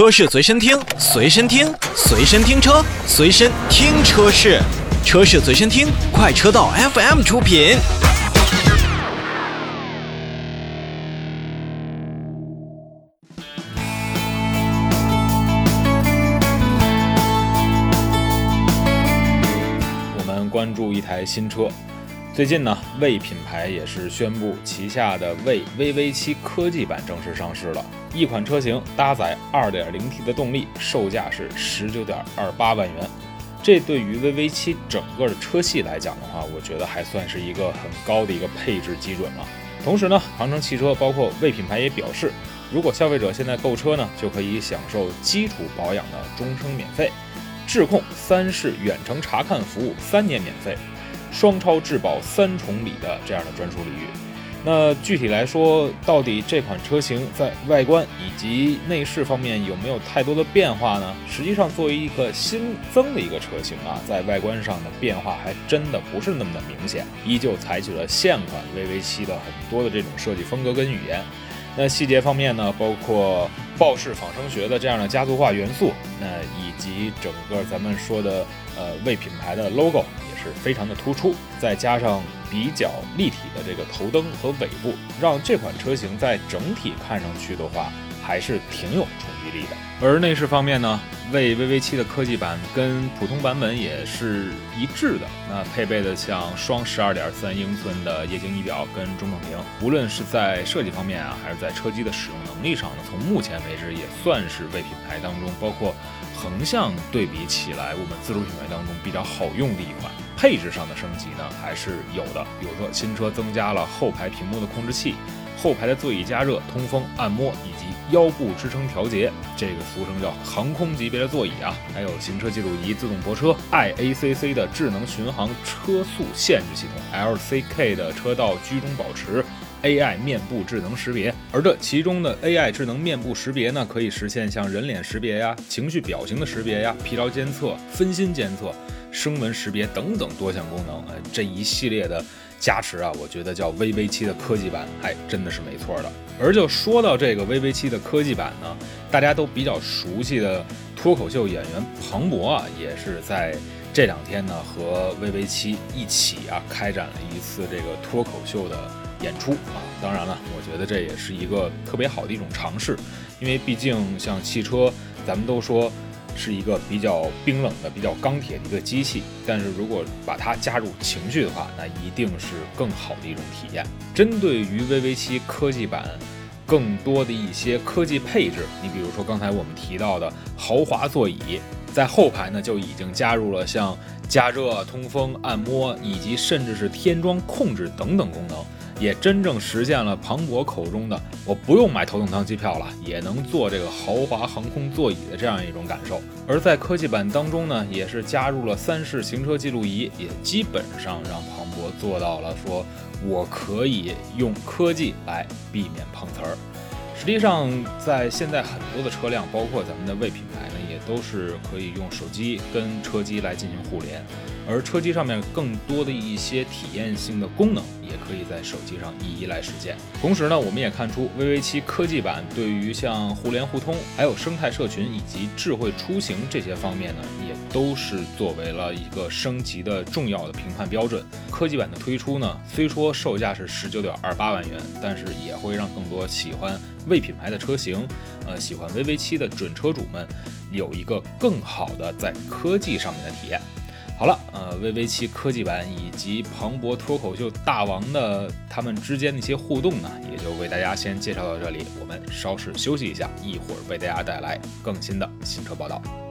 车市随身听，随身听，随身听车，随身听车市，车市随身听，快车道 FM 出品。我们关注一台新车，最近呢，魏品牌也是宣布旗下的魏 VV7 科技版正式上市了。一款车型搭载 2.0T 的动力，售价是19.28万元。这对于 VV7 整个的车系来讲的话，我觉得还算是一个很高的一个配置基准了。同时呢，长城汽车包括魏品牌也表示，如果消费者现在购车呢，就可以享受基础保养的终生免费。智控三视远程查看服务三年免费，双超质保三重礼的这样的专属礼遇。那具体来说，到底这款车型在外观以及内饰方面有没有太多的变化呢？实际上，作为一个新增的一个车型啊，在外观上的变化还真的不是那么的明显，依旧采取了现款 VV7 的很多的这种设计风格跟语言。那细节方面呢，包括豹式仿生学的这样的家族化元素，那以及整个咱们说的呃魏品牌的 logo 是非常的突出，再加上比较立体的这个头灯和尾部，让这款车型在整体看上去的话，还是挺有冲击力的。而内饰方面呢，魏 VV 七的科技版跟普通版本也是一致的，那配备的像双十二点三英寸的液晶仪表跟中控屏，无论是在设计方面啊，还是在车机的使用能力上呢，从目前为止也算是魏品牌当中，包括横向对比起来，我们自主品牌当中比较好用的一款。配置上的升级呢，还是有的，比如说新车增加了后排屏幕的控制器。后排的座椅加热、通风、按摩以及腰部支撑调节，这个俗称叫航空级别的座椅啊，还有行车记录仪、自动泊车、iACC 的智能巡航车速限制系统、LCK 的车道居中保持、AI 面部智能识别。而这其中的 AI 智能面部识别呢，可以实现像人脸识别呀、情绪表情的识别呀、疲劳监测、分心监测、声纹识别等等多项功能。哎，这一系列的。加持啊，我觉得叫 VV 七的科技版，哎真的是没错的。而就说到这个 VV 七的科技版呢，大家都比较熟悉的脱口秀演员庞博啊，也是在这两天呢和 VV 七一起啊开展了一次这个脱口秀的演出啊。当然了，我觉得这也是一个特别好的一种尝试，因为毕竟像汽车，咱们都说。是一个比较冰冷的、比较钢铁的一个机器，但是如果把它加入情绪的话，那一定是更好的一种体验。针对于 VV 七科技版更多的一些科技配置，你比如说刚才我们提到的豪华座椅，在后排呢就已经加入了像加热、通风、按摩以及甚至是天窗控制等等功能。也真正实现了庞博口中的我不用买头等舱机票了，也能坐这个豪华航空座椅的这样一种感受。而在科技版当中呢，也是加入了三视行车记录仪，也基本上让庞博做到了说我可以用科技来避免碰瓷儿。实际上，在现在很多的车辆，包括咱们的魏品牌呢，都是可以用手机跟车机来进行互联。而车机上面更多的一些体验性的功能，也可以在手机上一一来实现。同时呢，我们也看出 VV 七科技版对于像互联互通、还有生态社群以及智慧出行这些方面呢，也都是作为了一个升级的重要的评判标准。科技版的推出呢，虽说售价是十九点二八万元，但是也会让更多喜欢为品牌的车型，呃，喜欢 VV 七的准车主们，有一个更好的在科技上面的体验。好了，呃，VV 七科技版以及庞博脱口秀大王的他们之间的一些互动呢，也就为大家先介绍到这里。我们稍事休息一下，一会儿为大家带来更新的新车报道。